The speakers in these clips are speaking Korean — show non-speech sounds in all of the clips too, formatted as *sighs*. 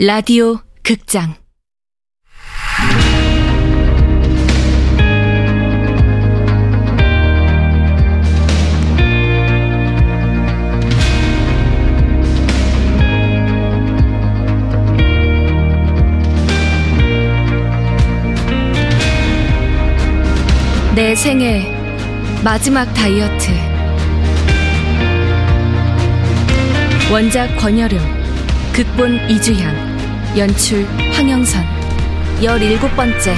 라디오 극장. 내 생애 마지막 다이어트. 원작 권여름 극본 이주향 연출 황영선 열일곱 번째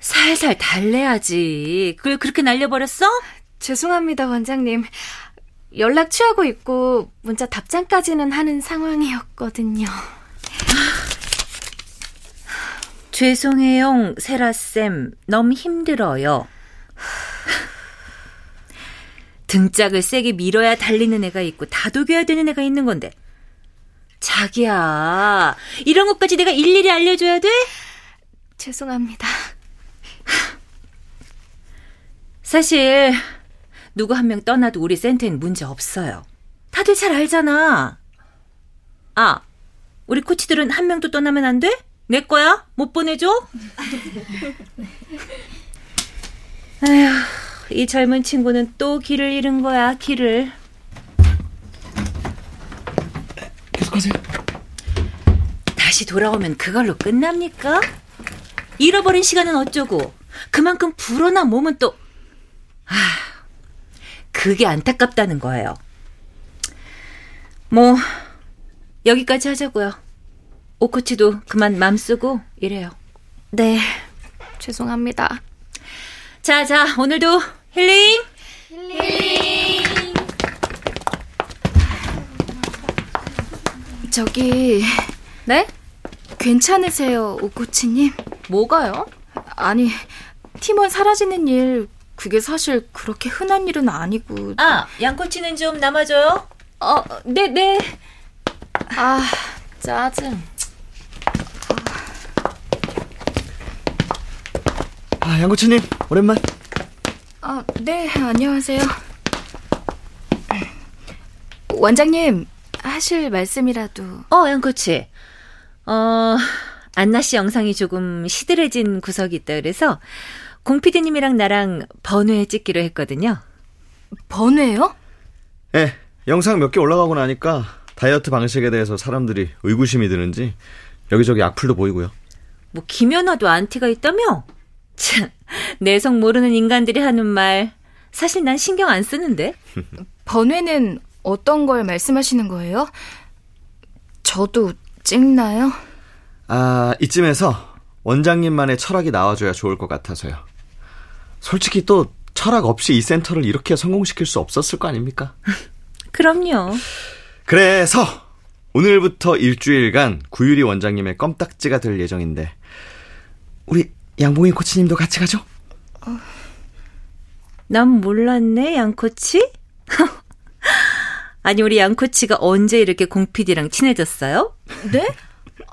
살살 달래야지. 그걸 그렇게 날려버렸어? 죄송합니다 원장님 연락 취하고 있고 문자 답장까지는 하는 상황이었거든요 *sighs* 죄송해요, 세라쌤. 너무 힘들어요. *sighs* 등짝을 세게 밀어야 달리는 애가 있고 다독여야 되는 애가 있는 건데. 자기야, 이런 것까지 내가 일일이 알려줘야 돼? 죄송합니다 *sighs* 사실 누구 한 명 떠나도 우리 센터엔 문제 없어요. 다들 잘 알잖아. 아, 우리 코치들은 한 명도 떠나면 안 돼? 내 거야? 못 보내줘? *laughs* 아휴, 이 젊은 친구는 또 길을 잃은 거야, 길을. 계속하세요. 다시 돌아오면 그걸로 끝납니까? 잃어버린 시간은 어쩌고 그만큼 불어난 몸은 또 아, 그게 안타깝다는 거예요. 뭐 여기까지 하자고요. 오코치도 그만 맘 쓰고 이래요. 네 죄송합니다 자, 자, 오늘도 힐링. 저기 네? 괜찮으세요 오코치님? 뭐가요? 아니 팀원 사라지는 일 그게 사실 그렇게 흔한 일은 아니고 아, 양코치는 좀 남아줘요. 어, 네 네 아 짜증 아, 양코치님, 오랜만. 아, 네, 안녕하세요. 원장님, 하실 말씀이라도. 어, 양코치. 어, 안나 씨 영상이 조금 시들해진 구석이 있다 그래서 공피디님이랑 나랑 번외 찍기로 했거든요. 번외요? 예, 영상 몇 개 올라가고 나니까 다이어트 방식에 대해서 사람들이 의구심이 드는지 여기저기 악플도 보이고요. 뭐 김연아도 안티가 있다며? 참, 내성 모르는 인간들이 하는 말 사실 난 신경 안 쓰는데. *laughs* 번외는 어떤 걸 말씀하시는 거예요? 저도 찍나요? 아, 이쯤에서 원장님만의 철학이 나와줘야 좋을 것 같아서요. 솔직히 또 철학 없이 이 센터를 이렇게 성공시킬 수 없었을 거 아닙니까? *laughs* 그럼요. 그래서 오늘부터 일주일간 구유리 원장님의 껌딱지가 될 예정인데 우리 양봉이 코치님도 같이 가죠? 난 몰랐네, 양코치? *laughs* 아니, 우리 양코치가 언제 이렇게 공피디랑 친해졌어요? 네?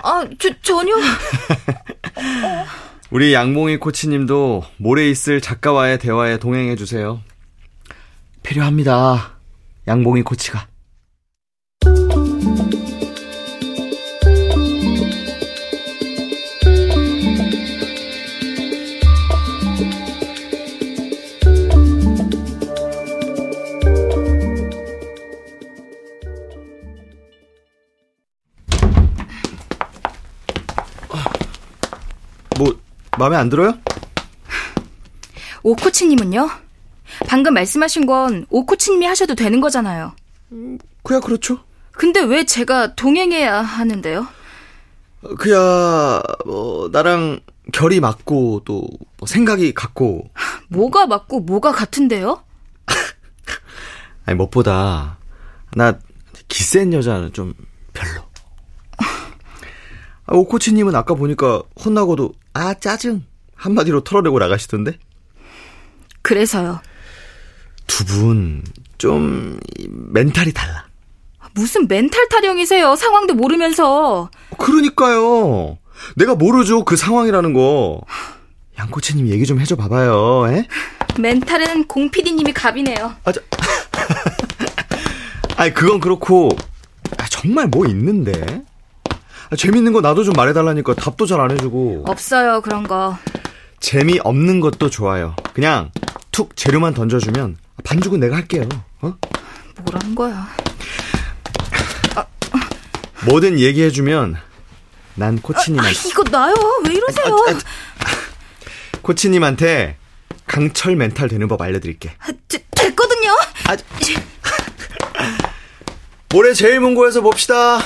아, 저, 전혀. *laughs* 우리 양봉이 코치님도 모레 있을 작가와의 대화에 동행해 주세요. 필요합니다. 양봉이 코치가. 마음에 안 들어요? 오 코치님은요? 방금 말씀하신 건 오 코치님이 하셔도 되는 거잖아요. 그야 그렇죠. 근데 왜 제가 동행해야 하는데요? 그야 뭐 나랑 결이 맞고 또 뭐 생각이 같고 뭐가 맞고 뭐가 같은데요? *laughs* 아니 무엇보다 나 기센 여자는 좀 별로. *laughs* 아, 오코치님은 아까 보니까 혼나고도 아 짜증 한마디로 털어내고 나가시던데. 그래서요. 두 분 좀 멘탈이 달라. 무슨 멘탈 타령이세요? 상황도 모르면서. 그러니까요. 내가 모르죠 그 상황이라는 거. 양코치님 얘기 좀 해줘 봐봐요. 에? 멘탈은 공 PD님이 갑이네요. 아, 저... *laughs* 아니 그건 그렇고 아, 정말 뭐 있는데? 아, 재밌는 거 나도 좀 말해달라니까 답도 잘 안 해주고. 없어요 그런 거. 재미 없는 것도 좋아요. 그냥 툭 재료만 던져주면 반죽은 내가 할게요. 어? 뭐라는 거야? 뭐든 얘기해주면 난 코치님한테 아, 이거 나요? 왜 이러세요? 아, 아, 코치님한테 강철 멘탈 되는 법 알려드릴게. 아, 되, 됐거든요. 아, 올해 제일 문고에서 봅시다.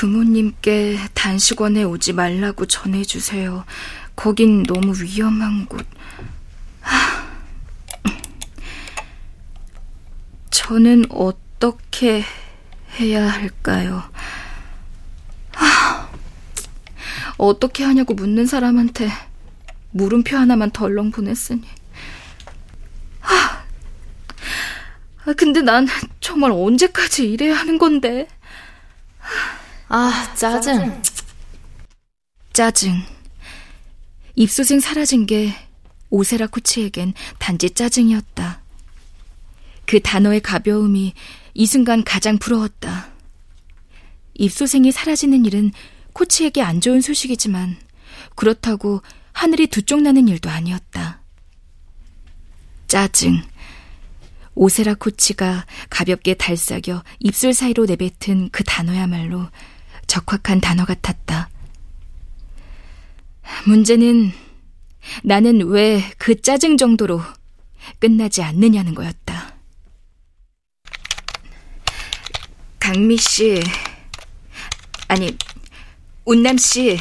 부모님께 단식원에 오지 말라고 전해주세요. 거긴 너무 위험한 곳. 저는 어떻게 해야 할까요? 어떻게 하냐고 묻는 사람한테 물음표 하나만 덜렁 보냈으니. 아, 근데 난 정말 언제까지 이래야 하는 건데. 아, 짜증. 짜증. 입소생 사라진 게 오세라 코치에겐 단지 짜증이었다. 그 단어의 가벼움이 이 순간 가장 부러웠다. 입소생이 사라지는 일은 코치에게 안 좋은 소식이지만 그렇다고 하늘이 두 쪽 나는 일도 아니었다. 짜증. 오세라 코치가 가볍게 달싹여 입술 사이로 내뱉은 그 단어야말로 적확한 단어 같았다. 문제는 나는 왜 그 짜증 정도로 끝나지 않느냐는 거였다. 강미 씨, 아니, 운남 씨,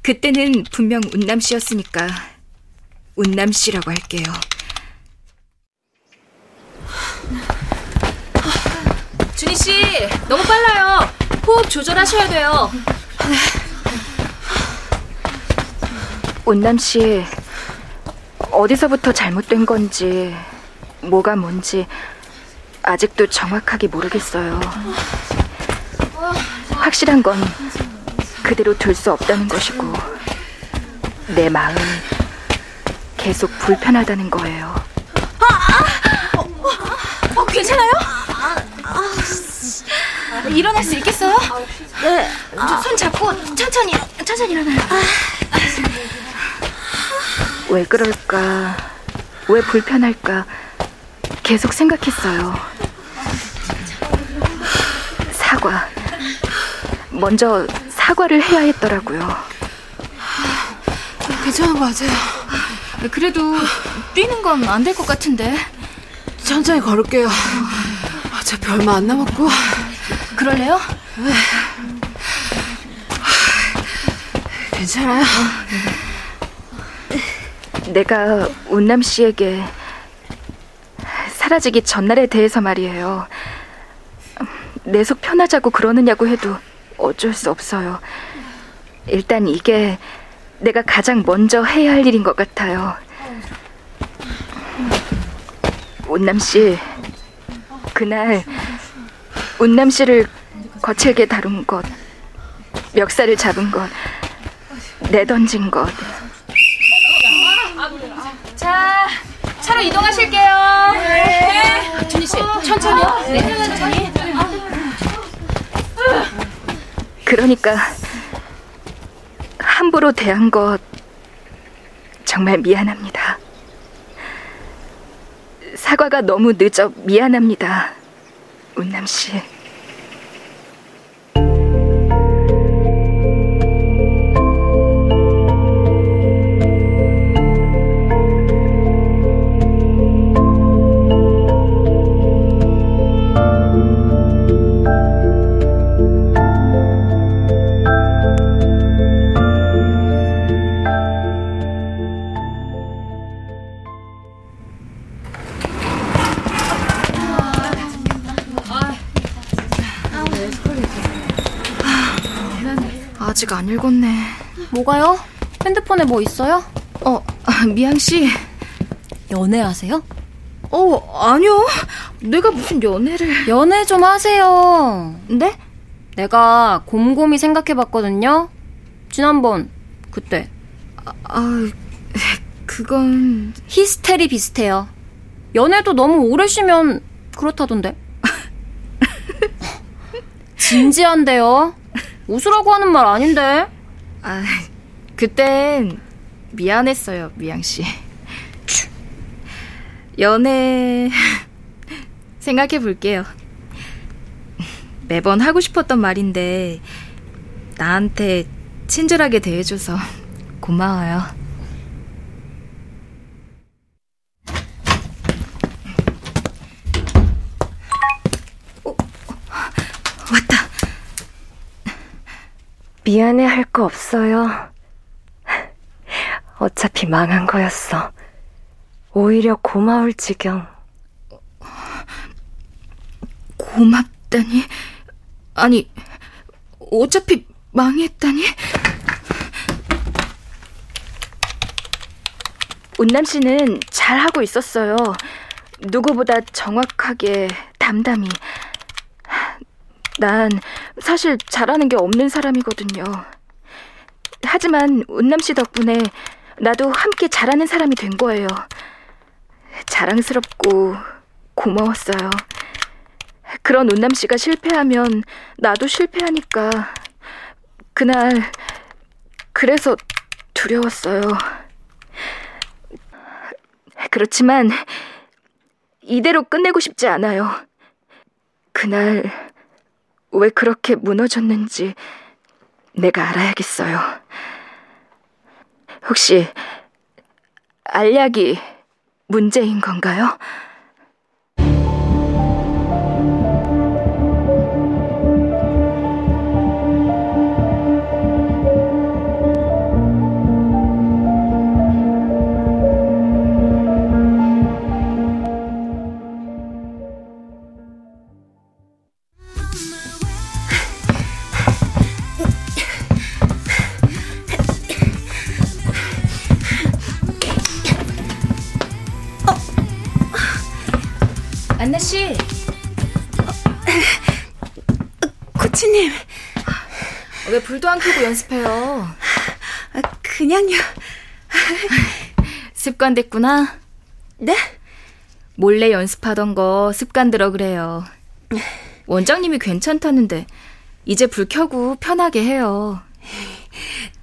그때는 분명 운남 씨였으니까 운남 씨라고 할게요. 준희 씨, 너무 빨라요. 호흡 조절하셔야 돼요. 운남 씨, 어디서부터 잘못된 건지, 뭐가 뭔지 아직도 정확하게 모르겠어요. 확실한 건 그대로 둘 수 없다는 것이고, 내 마음 계속 불편하다는 거예요. 아, 아, 어, 어, 괜찮아요? 일어날 수 있겠어요? 네. 손 잡고 천천히, 천천히 일어나요. 왜 그럴까? 왜 불편할까? 계속 생각했어요. 사과. 먼저 사과를 해야 했더라고요. 괜찮은 거 같아요. 그래도 뛰는 건 안 될 것 같은데. 천천히 걸을게요. 어차피 얼마 안 남았고. 그럴래요? 괜찮아요. 내가 운남 씨에게 사라지기 전날에 대해서 말이에요. 내 속 편하자고 그러느냐고 해도 어쩔 수 없어요. 일단 이게 내가 가장 먼저 해야 할 일인 것 같아요. 운남 씨, 그날 운남 씨를 거칠게 다룬 것, 멱살을 잡은 것, 내던진 것. 자, 차로 이동하실게요. 네. 준희 씨, 천천히요. 네, 천천히. 그러니까 함부로 대한 것 정말 미안합니다. 사과가 너무 늦어 미안합니다. 운남 씨. 뭐가요? 핸드폰에 뭐 있어요? 어, 아, 미양 씨. 연애하세요? 어, 아니요. 내가 무슨 연애를. 연애 좀 하세요. 네? 내가 곰곰이 생각해 봤거든요. 지난번 그때 아, 그건 히스테리 비슷해요. 연애도 너무 오래 쉬면 그렇다던데. *laughs* 진지한데요. 웃으라고 하는 말 아닌데. 아, 그땐 미안했어요, 미양 씨. 연애 *laughs* 생각해 볼게요. 매번 하고 싶었던 말인데 나한테 친절하게 대해줘서 고마워요. 어, 왔다. 미안해 할 거 없어요. 어차피 망한 거였어. 오히려 고마울 지경. 고맙다니? 아니, 어차피 망했다니? 운남 씨는 잘하고 있었어요. 누구보다 정확하게, 담담히. 난 사실 잘하는 게 없는 사람이거든요. 하지만 운남 씨 덕분에 나도 함께 잘하는 사람이 된 거예요. 자랑스럽고 고마웠어요. 그런 운남 씨가 실패하면 나도 실패하니까 그날 그래서 두려웠어요. 그렇지만 이대로 끝내고 싶지 않아요. 그날 왜 그렇게 무너졌는지 내가 알아야겠어요. 혹시 알약이 문제인 건가요? 안 켜고 연습해요? 아, 그냥요. 습관 됐구나. 네? 몰래 연습하던 거 습관 들어 그래요. 원장님이 괜찮다는데 이제 불 켜고 편하게 해요.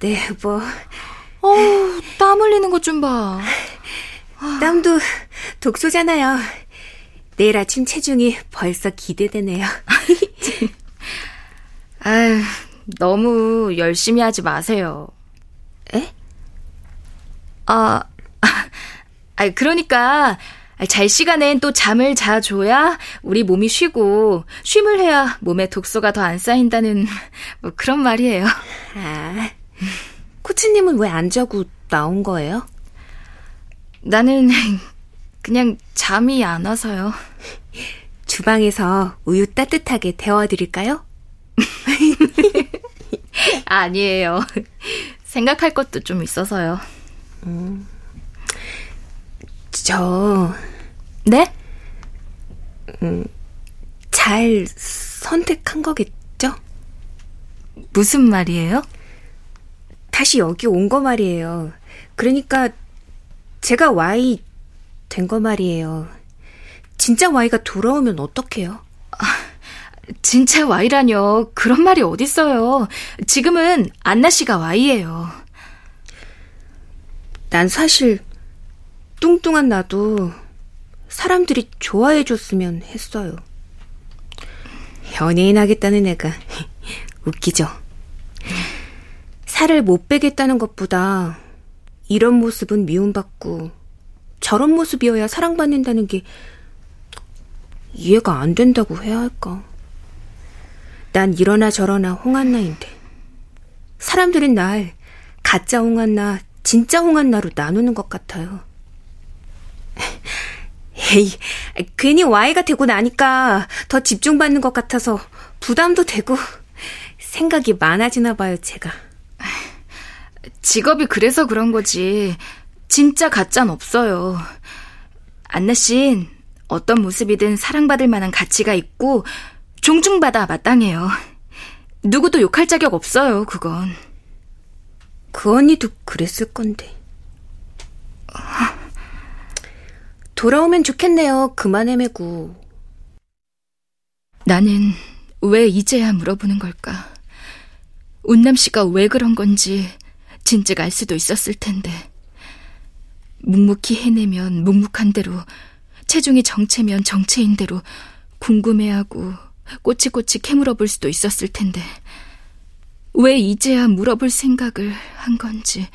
네, 뭐 어우, 땀 흘리는 것 좀 봐. 땀도 독소잖아요. 내일 아침 체중이 벌써 기대되네요. *laughs* 아유, 너무 열심히 하지 마세요. 에? 아, *laughs* 아, 그러니까 잘 시간엔 또 잠을 자줘야 우리 몸이 쉬고 쉼을 해야 몸에 독소가 더 안 쌓인다는 *laughs* 뭐 그런 말이에요. 아, 코치님은 왜 안 자고 나온 거예요? 나는 *laughs* 그냥 잠이 안 와서요. 주방에서 우유 따뜻하게 데워드릴까요? *laughs* 아니에요. *laughs* 생각할 것도 좀 있어서요. 저, 네? 잘 선택한 거겠죠? 무슨 말이에요? 다시 여기 온 거 말이에요. 그러니까 제가 Y 된 거 말이에요. 진짜 Y가 돌아오면 어떡해요? 진짜 Y라뇨. 그런 말이 어딨어요. 지금은 안나 씨가 Y예요. 난 사실 뚱뚱한 나도 사람들이 좋아해 줬으면 했어요. 연예인 하겠다는 애가 *laughs* 웃기죠. 살을 못 빼겠다는 것보다 이런 모습은 미움받고 저런 모습이어야 사랑받는다는 게 이해가 안 된다고 해야 할까. 난 이러나 저러나 홍한나인데 사람들은 날 가짜 홍한나, 진짜 홍한나로 나누는 것 같아요. *laughs* 에이, 괜히 Y가 되고 나니까 더 집중받는 것 같아서 부담도 되고 생각이 많아지나 봐요, 제가. 직업이 그래서 그런 거지. 진짜 가짠 없어요. 안나 씨는 어떤 모습이든 사랑받을 만한 가치가 있고 존중받아 마땅해요. 누구도 욕할 자격 없어요, 그건. 그 언니도 그랬을 건데. 돌아오면 좋겠네요. 그만 헤매고. 나는 왜 이제야 물어보는 걸까? 운남 씨가 왜 그런 건지 진즉 알 수도 있었을 텐데. 묵묵히 해내면 묵묵한 대로, 체중이 정체면 정체인 대로 궁금해하고 꼬치꼬치 캐물어 볼 수도 있었을 텐데. 왜 이제야 물어볼 생각을 한 건지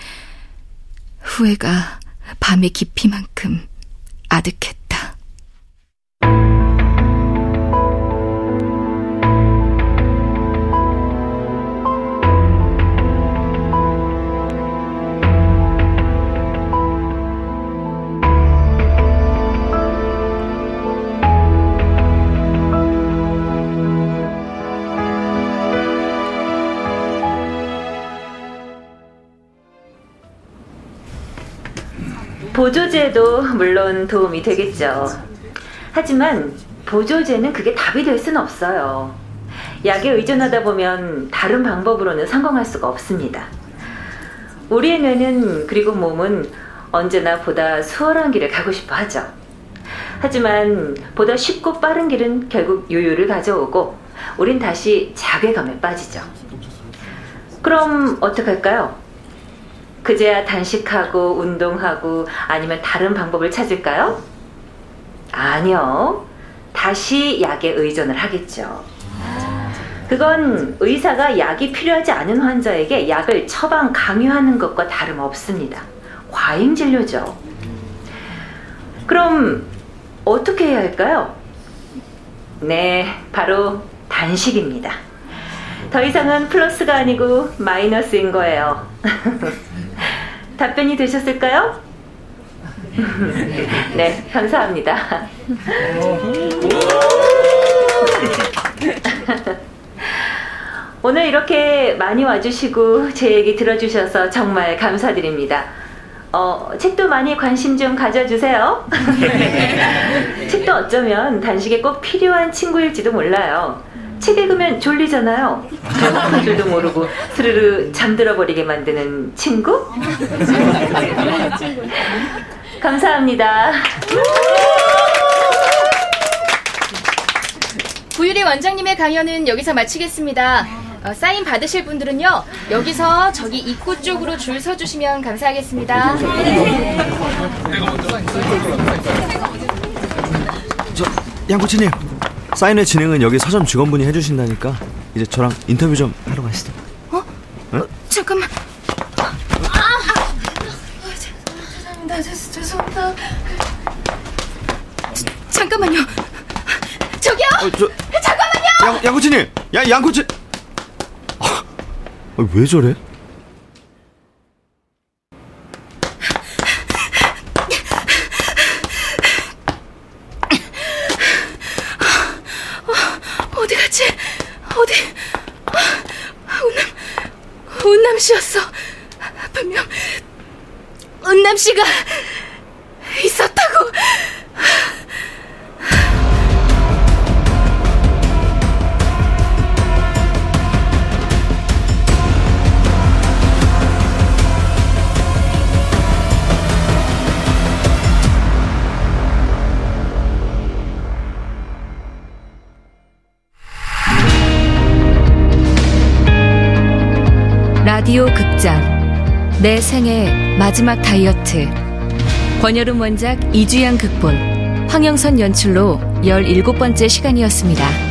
후회가 밤의 깊이만큼 아득했다. 보조제도 물론 도움이 되겠죠. 하지만 보조제는 그게 답이 될 수는 없어요. 약에 의존하다 보면 다른 방법으로는 성공할 수가 없습니다. 우리의 뇌는 그리고 몸은 언제나 보다 수월한 길을 가고 싶어 하죠. 하지만 보다 쉽고 빠른 길은 결국 요요를 가져오고 우린 다시 자괴감에 빠지죠. 그럼 어떡할까요? 그제야 단식하고 운동하고 아니면 다른 방법을 찾을까요? 아니요. 다시 약에 의존을 하겠죠. 그건 의사가 약이 필요하지 않은 환자에게 약을 처방 강요하는 것과 다름없습니다. 과잉 진료죠. 그럼 어떻게 해야 할까요? 네, 바로 단식입니다. 더 이상은 플러스가 아니고 마이너스인 거예요. *laughs* 답변이 되셨을까요? 네, 감사합니다. 오늘 이렇게 많이 와주시고 제 얘기 들어주셔서 정말 감사드립니다. 어, 책도 많이 관심 좀 가져주세요. *laughs* *laughs* 책도 어쩌면 단식에 꼭 필요한 친구일지도 몰라요. 책 읽으면 졸리잖아요. 배고픈 줄도 모르고 스르르 잠들어 버리게 만드는 친구? 감사합니다. 구유리 원장님의 강연은 여기서 마치겠습니다. 어, 사인 받으실 분들은요 여기서 저기 입구 쪽으로 줄 서주시면 감사하겠습니다. 저 양코치님 사인회 진행은 여기 서점 직원분이 해주신다니까 이제 저랑 인터뷰 좀 하러 가시죠. 어? 어? 잠깐만. 아, 아, 죄송합니다. 죄송합니다. 잠깐만요. 저기요. 어, 저, 잠깐만요. 양, 양코치님, 야, 양코치. 아, 왜 저래? 어디 갔지? 어디? 운남, 운남 씨였어. 분명 은남 씨가 있었다고. 라디오 극장 내 생애 마지막 다이어트 권여름 원작 이주양 극본 황영선 연출로 17번째 시간이었습니다.